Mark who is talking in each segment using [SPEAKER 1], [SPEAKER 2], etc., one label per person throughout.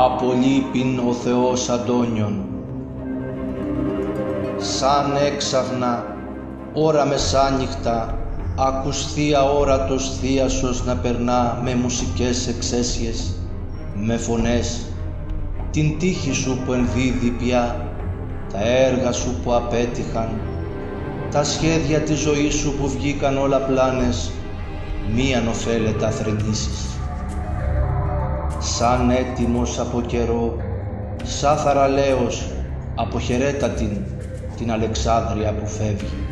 [SPEAKER 1] απολείπειν ο Θεός Αντώνιον. Σαν έξαφνα, ώρα μεσάνυχτα, άκους θεία όρατος θείασος να περνά με μουσικές εξαίσιες, με φωνές, την τύχη σου που ενδίδει πια, τα έργα σου που απέτυχαν, τα σχέδια της ζωής σου που βγήκαν όλα πλάνες, μίαν ωφέλετα θρενήσεις. Σαν έτοιμος από καιρό, σαν θαραλέος, αποχαιρέτα την, την Αλεξάνδρεια που φεύγει.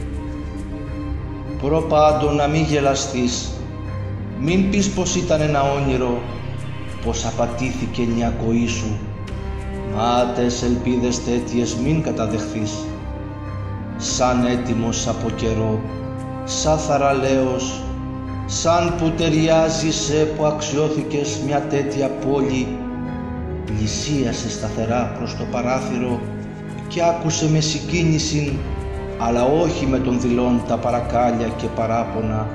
[SPEAKER 1] Προπάντων να μην γελαστείς, μην πεις πως ήταν ένα όνειρο, πως απατήθηκε η ακοή σου, μάτες ελπίδες τέτοιες μην καταδεχθείς. Σαν έτοιμος από καιρό, σαν θαραλέος, σαν που ταιριάζει σε που αξιώθηκες μια τέτοια πόλη πλησίασε σταθερά προς το παράθυρο και άκουσε με συγκίνηση αλλά όχι με τον δηλών τα παρακάλια και παράπονα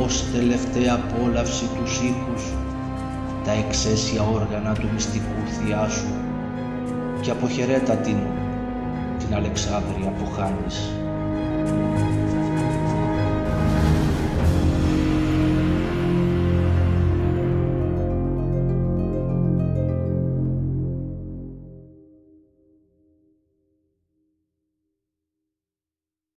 [SPEAKER 1] ως τελευταία απόλαυση τους ήχους τα εξαίσια όργανα του μυστικού θειάσου και αποχαιρέτα την την Αλεξάνδρεια που χάνεις.